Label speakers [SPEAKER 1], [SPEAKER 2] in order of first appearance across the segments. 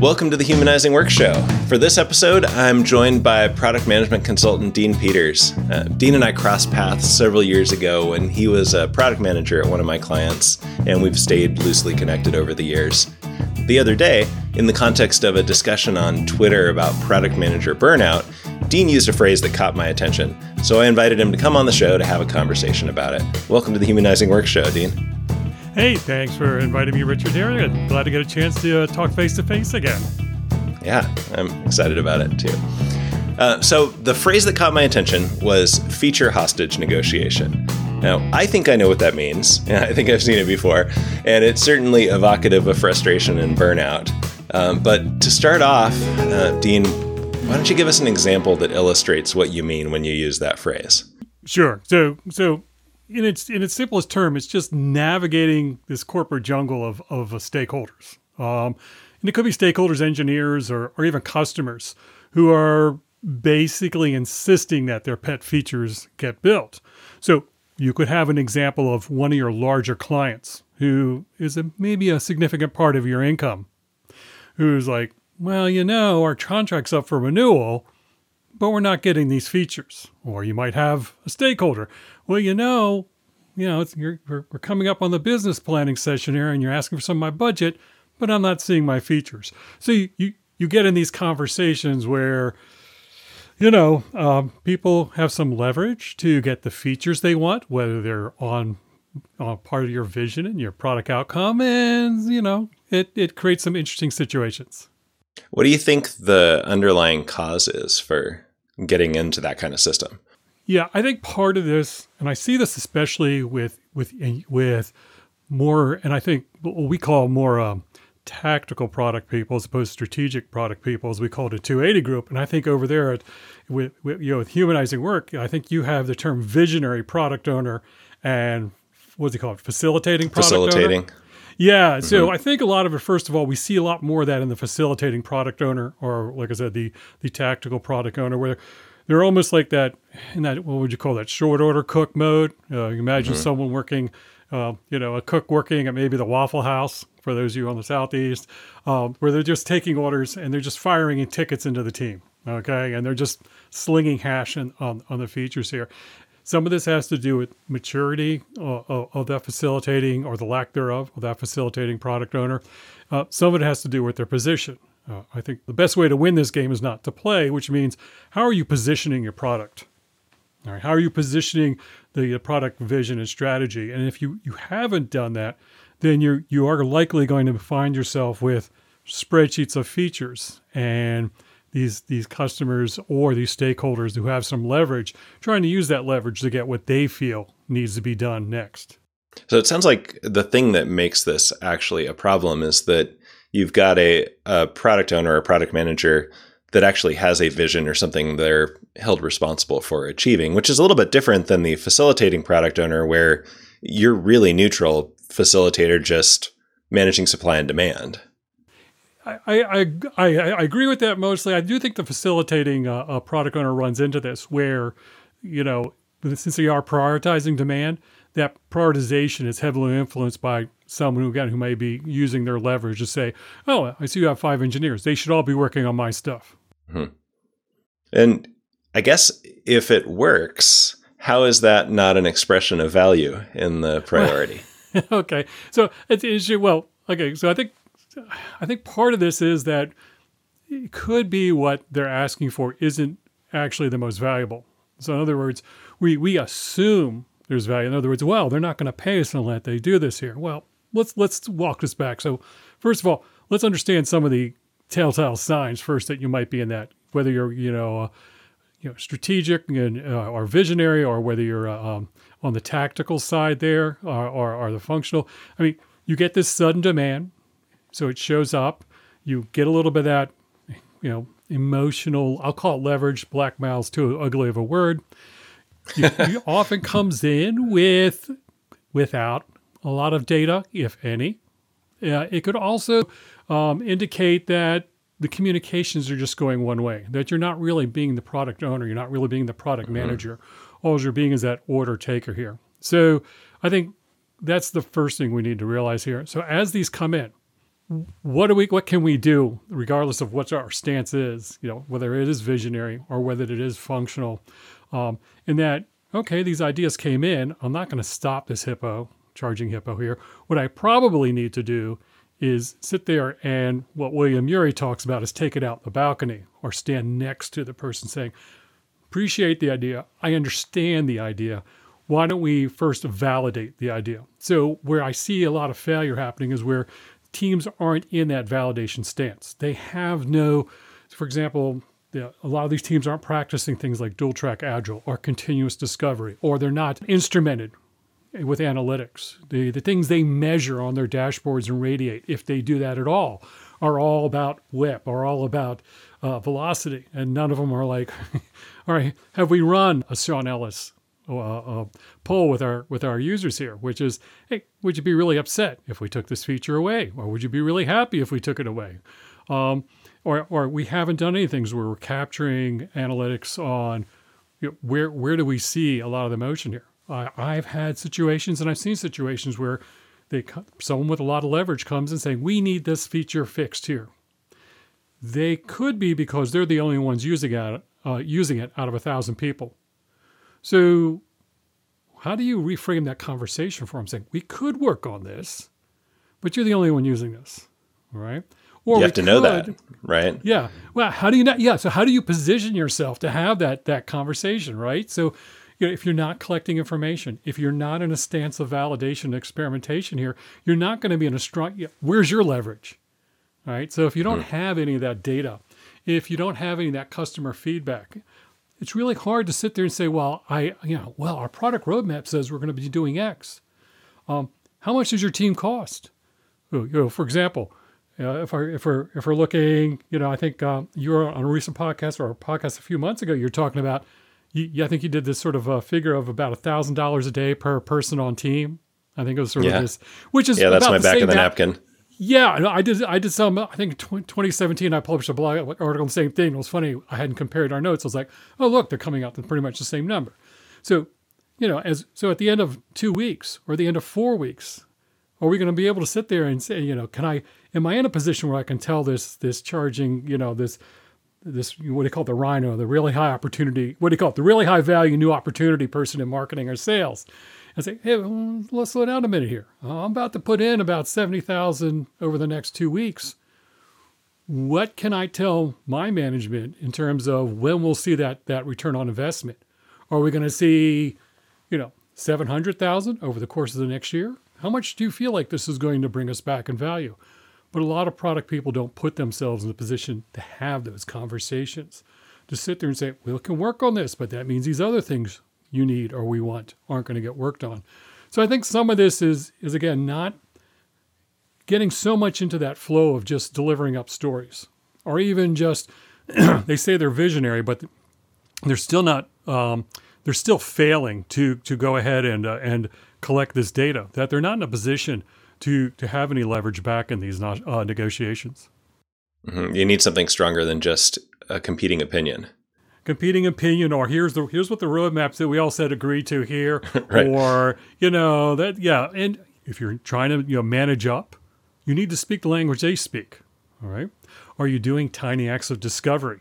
[SPEAKER 1] Welcome to the Humanizing Work Show. For this episode, I'm joined by product management consultant Dean Peters. Uh, Dean and I crossed paths several years ago when he was a product manager at one of my clients, and we've stayed loosely connected over the years. The other day, in the context of a discussion on Twitter about product manager burnout, Dean used a phrase that caught my attention, so I invited him to come on the show to have a conversation about it. Welcome to the Humanizing Work Show, Dean.
[SPEAKER 2] Hey, thanks for inviting me, Richard. Here, glad to get a chance to uh, talk face to face again.
[SPEAKER 1] Yeah, I'm excited about it too. Uh, so, the phrase that caught my attention was feature hostage negotiation. Now, I think I know what that means. I think I've seen it before, and it's certainly evocative of frustration and burnout. Um, but to start off, uh, Dean, why don't you give us an example that illustrates what you mean when you use that phrase?
[SPEAKER 2] Sure. So, so in its in its simplest term, it's just navigating this corporate jungle of of uh, stakeholders. Um, and it could be stakeholders, engineers, or or even customers who are basically insisting that their pet features get built. So you could have an example of one of your larger clients who is a, maybe a significant part of your income, who's like, well, you know, our contract's up for renewal, but we're not getting these features. Or you might have a stakeholder. Well, you know, you know, we're, we're coming up on the business planning session here, and you're asking for some of my budget, but I'm not seeing my features. So you you, you get in these conversations where, you know, um, people have some leverage to get the features they want, whether they're on on part of your vision and your product outcome, and you know, it it creates some interesting situations.
[SPEAKER 1] What do you think the underlying cause is for getting into that kind of system?
[SPEAKER 2] Yeah, I think part of this, and I see this especially with with with more, and I think what we call more um, tactical product people as opposed to strategic product people, as we call it a 280 group. And I think over there, at, with, with you know with humanizing work, I think you have the term visionary product owner and what's he called facilitating product
[SPEAKER 1] facilitating.
[SPEAKER 2] Owner. Yeah. So mm-hmm. I think a lot of it, first of all, we see a lot more of that in the facilitating product owner, or like I said, the the tactical product owner, where they're almost like that in that what would you call that short order cook mode. Uh, you imagine mm-hmm. someone working, uh, you know, a cook working at maybe the Waffle House for those of you on the southeast, um, where they're just taking orders and they're just firing in tickets into the team. Okay, and they're just slinging hash in, on on the features here. Some of this has to do with maturity uh, of that facilitating or the lack thereof of that facilitating product owner. Uh, some of it has to do with their position. Uh, I think the best way to win this game is not to play, which means how are you positioning your product? All right, how are you positioning the product vision and strategy? And if you, you haven't done that, then you you are likely going to find yourself with spreadsheets of features and these these customers or these stakeholders who have some leverage trying to use that leverage to get what they feel needs to be done next.
[SPEAKER 1] So it sounds like the thing that makes this actually a problem is that you've got a, a product owner a product manager that actually has a vision or something they're held responsible for achieving, which is a little bit different than the facilitating product owner, where you're really neutral facilitator, just managing supply and demand.
[SPEAKER 2] I, I, I, I agree with that mostly. I do think the facilitating uh, product owner runs into this where, you know, since they are prioritizing demand, that prioritization is heavily influenced by someone who again who may be using their leverage to say, "Oh, I see you have five engineers. They should all be working on my stuff."
[SPEAKER 1] Hmm. And I guess if it works, how is that not an expression of value in the priority?
[SPEAKER 2] okay, so it's, it's well, okay. So I think I think part of this is that it could be what they're asking for isn't actually the most valuable. So in other words, we we assume there's value. In other words, well, they're not going to pay us unless they do this here. Well, let's let's walk this back. So, first of all, let's understand some of the telltale signs first that you might be in that. Whether you're you know uh, you know strategic and uh, or visionary, or whether you're uh, um, on the tactical side there, or, or, or the functional. I mean, you get this sudden demand, so it shows up. You get a little bit of that, you know, emotional. I'll call it leverage. Blackmail's too ugly of a word. You, you often comes in with without a lot of data, if any. Uh, it could also um, indicate that the communications are just going one way, that you're not really being the product owner, you're not really being the product mm-hmm. manager. All you're being is that order taker here. So I think that's the first thing we need to realize here. So as these come in, what do we what can we do regardless of what our stance is you know whether it is visionary or whether it is functional? Um, in that okay these ideas came in. I'm not going to stop this hippo charging hippo here. What i probably need to do is sit there and what william ury talks about is take it out the balcony or stand next to the person saying appreciate the idea. I understand the idea. Why don't we first validate the idea? So where i see a lot of failure happening is where teams aren't in that validation stance. They have no, for example, a lot of these teams aren't practicing things like dual track agile or continuous discovery, or they're not instrumented with analytics. The, the things they measure on their dashboards and radiate, if they do that at all, are all about WIP, are all about uh, velocity. And none of them are like, all right, have we run a Sean Ellis uh, poll with our with our users here, which is, hey, would you be really upset if we took this feature away, or would you be really happy if we took it away? Um, or or we haven't done anything where we're capturing analytics on you know, where where do we see a lot of the motion here. I've had situations and I've seen situations where they someone with a lot of leverage comes and saying we need this feature fixed here. They could be because they're the only ones using it, uh, using it out of a thousand people so, how do you reframe that conversation for them? Saying, we could work on this, but you're the only one using this. right?
[SPEAKER 1] Or you have to could, know that, right?
[SPEAKER 2] Yeah. Well, how do you not? Yeah. So, how do you position yourself to have that that conversation, right? So, you know, if you're not collecting information, if you're not in a stance of validation and experimentation here, you're not going to be in a strong. Where's your leverage? All right. So, if you don't hmm. have any of that data, if you don't have any of that customer feedback, it's really hard to sit there and say, well, I, you know, well, our product roadmap says we're going to be doing X. Um, how much does your team cost? You know, for example, uh, if, I, if we're if we're looking, you know, I think uh, you were on a recent podcast or a podcast a few months ago. You're talking about, you, I think you did this sort of a figure of about a thousand dollars a day per person on team. I think it was sort
[SPEAKER 1] yeah.
[SPEAKER 2] of this, which is
[SPEAKER 1] yeah, that's my back of the napkin.
[SPEAKER 2] Yeah, I did. I did some. I think 2017. I published a blog article on the same thing. It was funny. I hadn't compared our notes. I was like, oh look, they're coming out to pretty much the same number. So, you know, as so at the end of two weeks or the end of four weeks, are we going to be able to sit there and say, you know, can I? Am I in a position where I can tell this this charging, you know, this this what do you call it, the rhino, the really high opportunity, what do you call it, the really high value new opportunity person in marketing or sales? I say, hey, let's slow down a minute here. Uh, I'm about to put in about 70,000 over the next two weeks. What can I tell my management in terms of when we'll see that, that return on investment? Are we going to see, you know, 700,000 over the course of the next year? How much do you feel like this is going to bring us back in value? But a lot of product people don't put themselves in a position to have those conversations. To sit there and say, we can work on this, but that means these other things you need or we want aren't going to get worked on. So I think some of this is is again not getting so much into that flow of just delivering up stories or even just they say they're visionary, but they're still not. Um, they're still failing to to go ahead and uh, and collect this data. That they're not in a position to to have any leverage back in these uh, negotiations.
[SPEAKER 1] Mm-hmm. You need something stronger than just a competing opinion
[SPEAKER 2] competing opinion or here's the here's what the roadmaps that we all said agree to here. Right. or you know that yeah and if you're trying to you know manage up you need to speak the language they speak all right? Are you doing tiny acts of discovery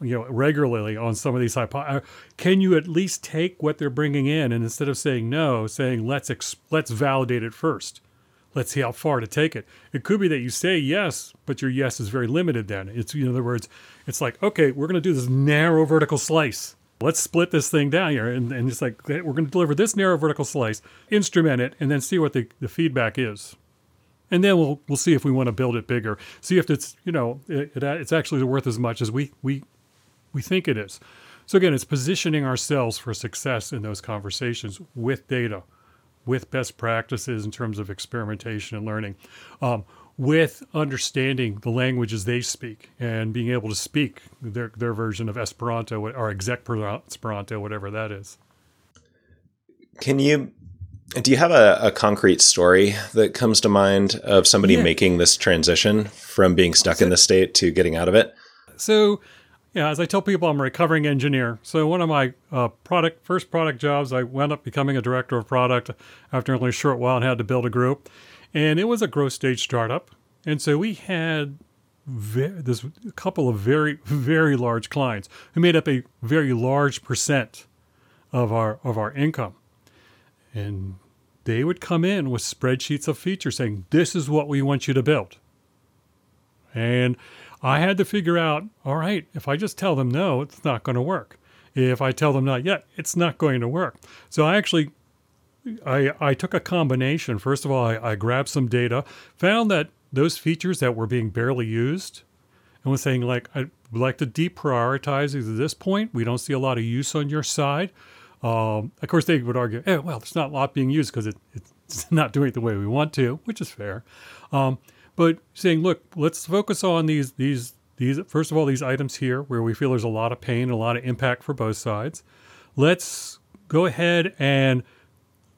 [SPEAKER 2] you know regularly on some of these hypo- uh, can you at least take what they're bringing in and instead of saying no saying let's ex- let's validate it first let's see how far to take it. It could be that you say yes, but your yes is very limited then. It's in other words, it's like, okay, we're going to do this narrow vertical slice. Let's split this thing down here. And, and it's like, we're going to deliver this narrow vertical slice, instrument it, and then see what the, the feedback is. And then we'll, we'll see if we want to build it bigger. See if it's, you know, it, it, it's actually worth as much as we, we, we think it is. So again, it's positioning ourselves for success in those conversations with data with best practices in terms of experimentation and learning, um, with understanding the languages they speak and being able to speak their, their version of Esperanto or exec Esperanto, whatever that is.
[SPEAKER 1] Can you do you have a, a, concrete story that comes to mind of somebody yeah. making this transition from being stuck in the state to getting out of it?
[SPEAKER 2] So yeah, as I tell people, I'm a recovering engineer. So one of my uh, product first product jobs, I wound up becoming a director of product after only a short while and had to build a group. And it was a growth stage startup. And so we had ve- this couple of very very large clients who made up a very large percent of our of our income. And they would come in with spreadsheets of features saying, "This is what we want you to build." And I had to figure out, all right, if I just tell them no, it's not going to work. If I tell them not yet, it's not going to work. So I actually I, I took a combination. First of all, I, I grabbed some data, found that those features that were being barely used, and was saying like I'd like to deprioritize these at this point. We don't see a lot of use on your side. Um, of course, they would argue, eh, well, there's not a lot being used because it, it's not doing it the way we want to, which is fair. Um, but saying, look, let's focus on these these these first of all these items here where we feel there's a lot of pain, a lot of impact for both sides. Let's go ahead and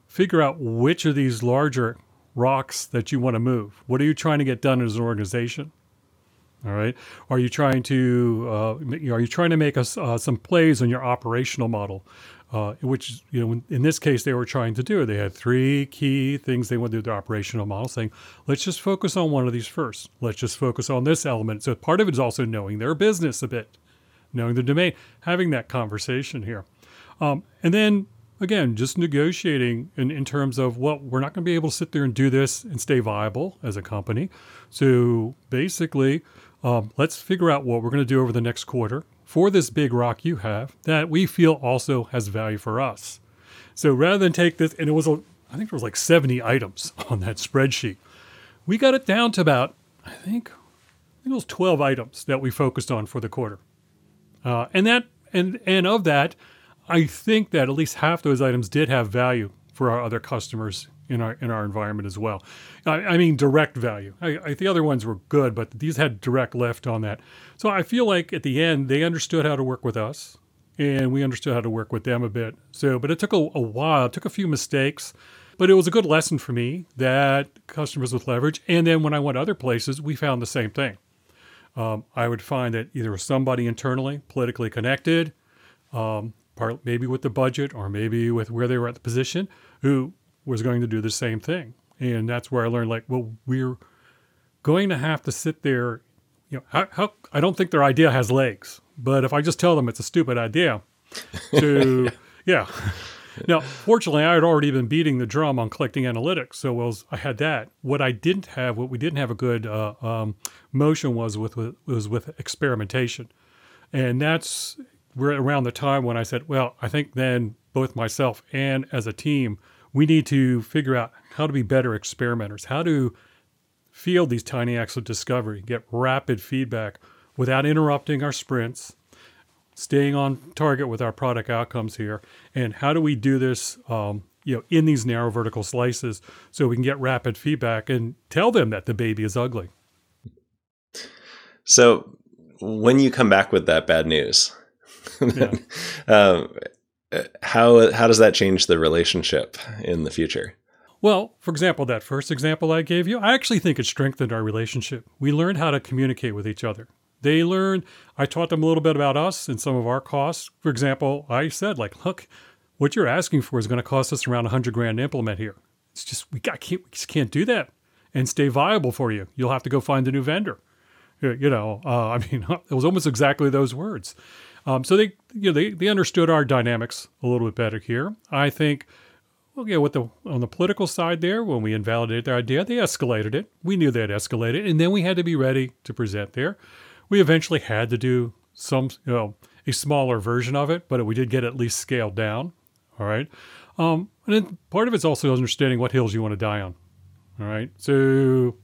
[SPEAKER 2] figure out which of these larger rocks that you want to move. What are you trying to get done as an organization? All right. Are you trying to uh, are you trying to make us uh, some plays on your operational model? Uh, which you know in this case they were trying to do. They had three key things they wanted to do their operational model, saying let's just focus on one of these first. Let's just focus on this element. So part of it is also knowing their business a bit, knowing the domain, having that conversation here, um, and then again, just negotiating in, in terms of, well, we're not going to be able to sit there and do this and stay viable as a company. So basically, um, let's figure out what we're going to do over the next quarter for this big rock you have that we feel also has value for us. So rather than take this, and it was, a, I think there was like 70 items on that spreadsheet. We got it down to about, I think, I think it was 12 items that we focused on for the quarter. Uh, and that, and, and of that, I think that at least half those items did have value for our other customers in our in our environment as well. I, I mean, direct value. I, I, the other ones were good, but these had direct lift on that. So I feel like at the end they understood how to work with us, and we understood how to work with them a bit. So, but it took a, a while. It took a few mistakes, but it was a good lesson for me that customers with leverage. And then when I went other places, we found the same thing. Um, I would find that either somebody internally, politically connected, um, part maybe with the budget or maybe with where they were at the position, who was going to do the same thing. And that's where I learned like, well, we're going to have to sit there. You know, how, how I don't think their idea has legs, but if I just tell them it's a stupid idea, to yeah. Now, fortunately, I had already been beating the drum on collecting analytics, so was, I had that. What I didn't have, what we didn't have a good uh, um, motion was with, with was with experimentation, and that's we're around the time when I said, well, I think then both myself and as a team, we need to figure out how to be better experimenters, how to field these tiny acts of discovery, get rapid feedback without interrupting our sprints, staying on target with our product outcomes here, and how do we do this, um, you know, in these narrow vertical slices so we can get rapid feedback and tell them that the baby is ugly.
[SPEAKER 1] So when you come back with that bad news, yeah. um, how how does that change the relationship in the future?
[SPEAKER 2] Well, for example, that first example I gave you, I actually think it strengthened our relationship. We learned how to communicate with each other. They learned, I taught them a little bit about us and some of our costs. For example, I said, like, look, what you're asking for is going to cost us around 100 grand to implement here. It's just, we, got, can't, we just can't do that and stay viable for you. You'll have to go find a new vendor. You know, uh, I mean, it was almost exactly those words. Um, so they, you know, they, they understood our dynamics a little bit better here. I think, well, yeah, with the on the political side there, when we invalidated their idea, they escalated it. We knew they'd escalate it, and then we had to be ready to present there. We eventually had to do some, you know, a smaller version of it, but we did get at least scaled down. All right. Um, and then part of it's also understanding what hills you want to die on. All right. So,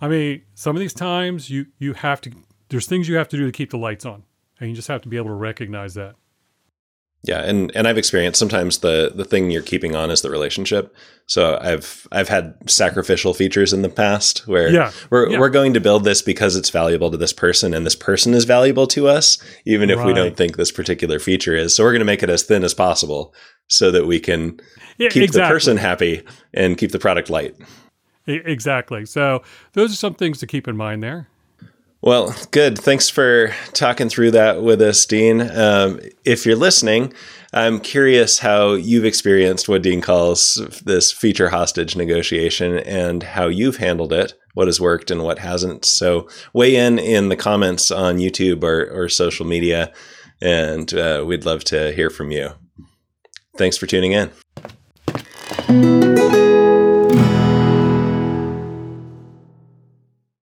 [SPEAKER 2] I mean, some of these times you you have to. There's things you have to do to keep the lights on and you just have to be able to recognize that.
[SPEAKER 1] Yeah, and and I've experienced sometimes the the thing you're keeping on is the relationship. So I've I've had sacrificial features in the past where
[SPEAKER 2] yeah,
[SPEAKER 1] we're
[SPEAKER 2] yeah.
[SPEAKER 1] we're going to build this because it's valuable to this person and this person is valuable to us, even if right. we don't think this particular feature is. So we're going to make it as thin as possible so that we can yeah, keep exactly. the person happy and keep the product light.
[SPEAKER 2] Exactly. So those are some things to keep in mind there.
[SPEAKER 1] Well, good. Thanks for talking through that with us, Dean. Um, if you're listening, I'm curious how you've experienced what Dean calls this feature hostage negotiation and how you've handled it, what has worked and what hasn't. So weigh in in the comments on YouTube or, or social media, and uh, we'd love to hear from you. Thanks for tuning in.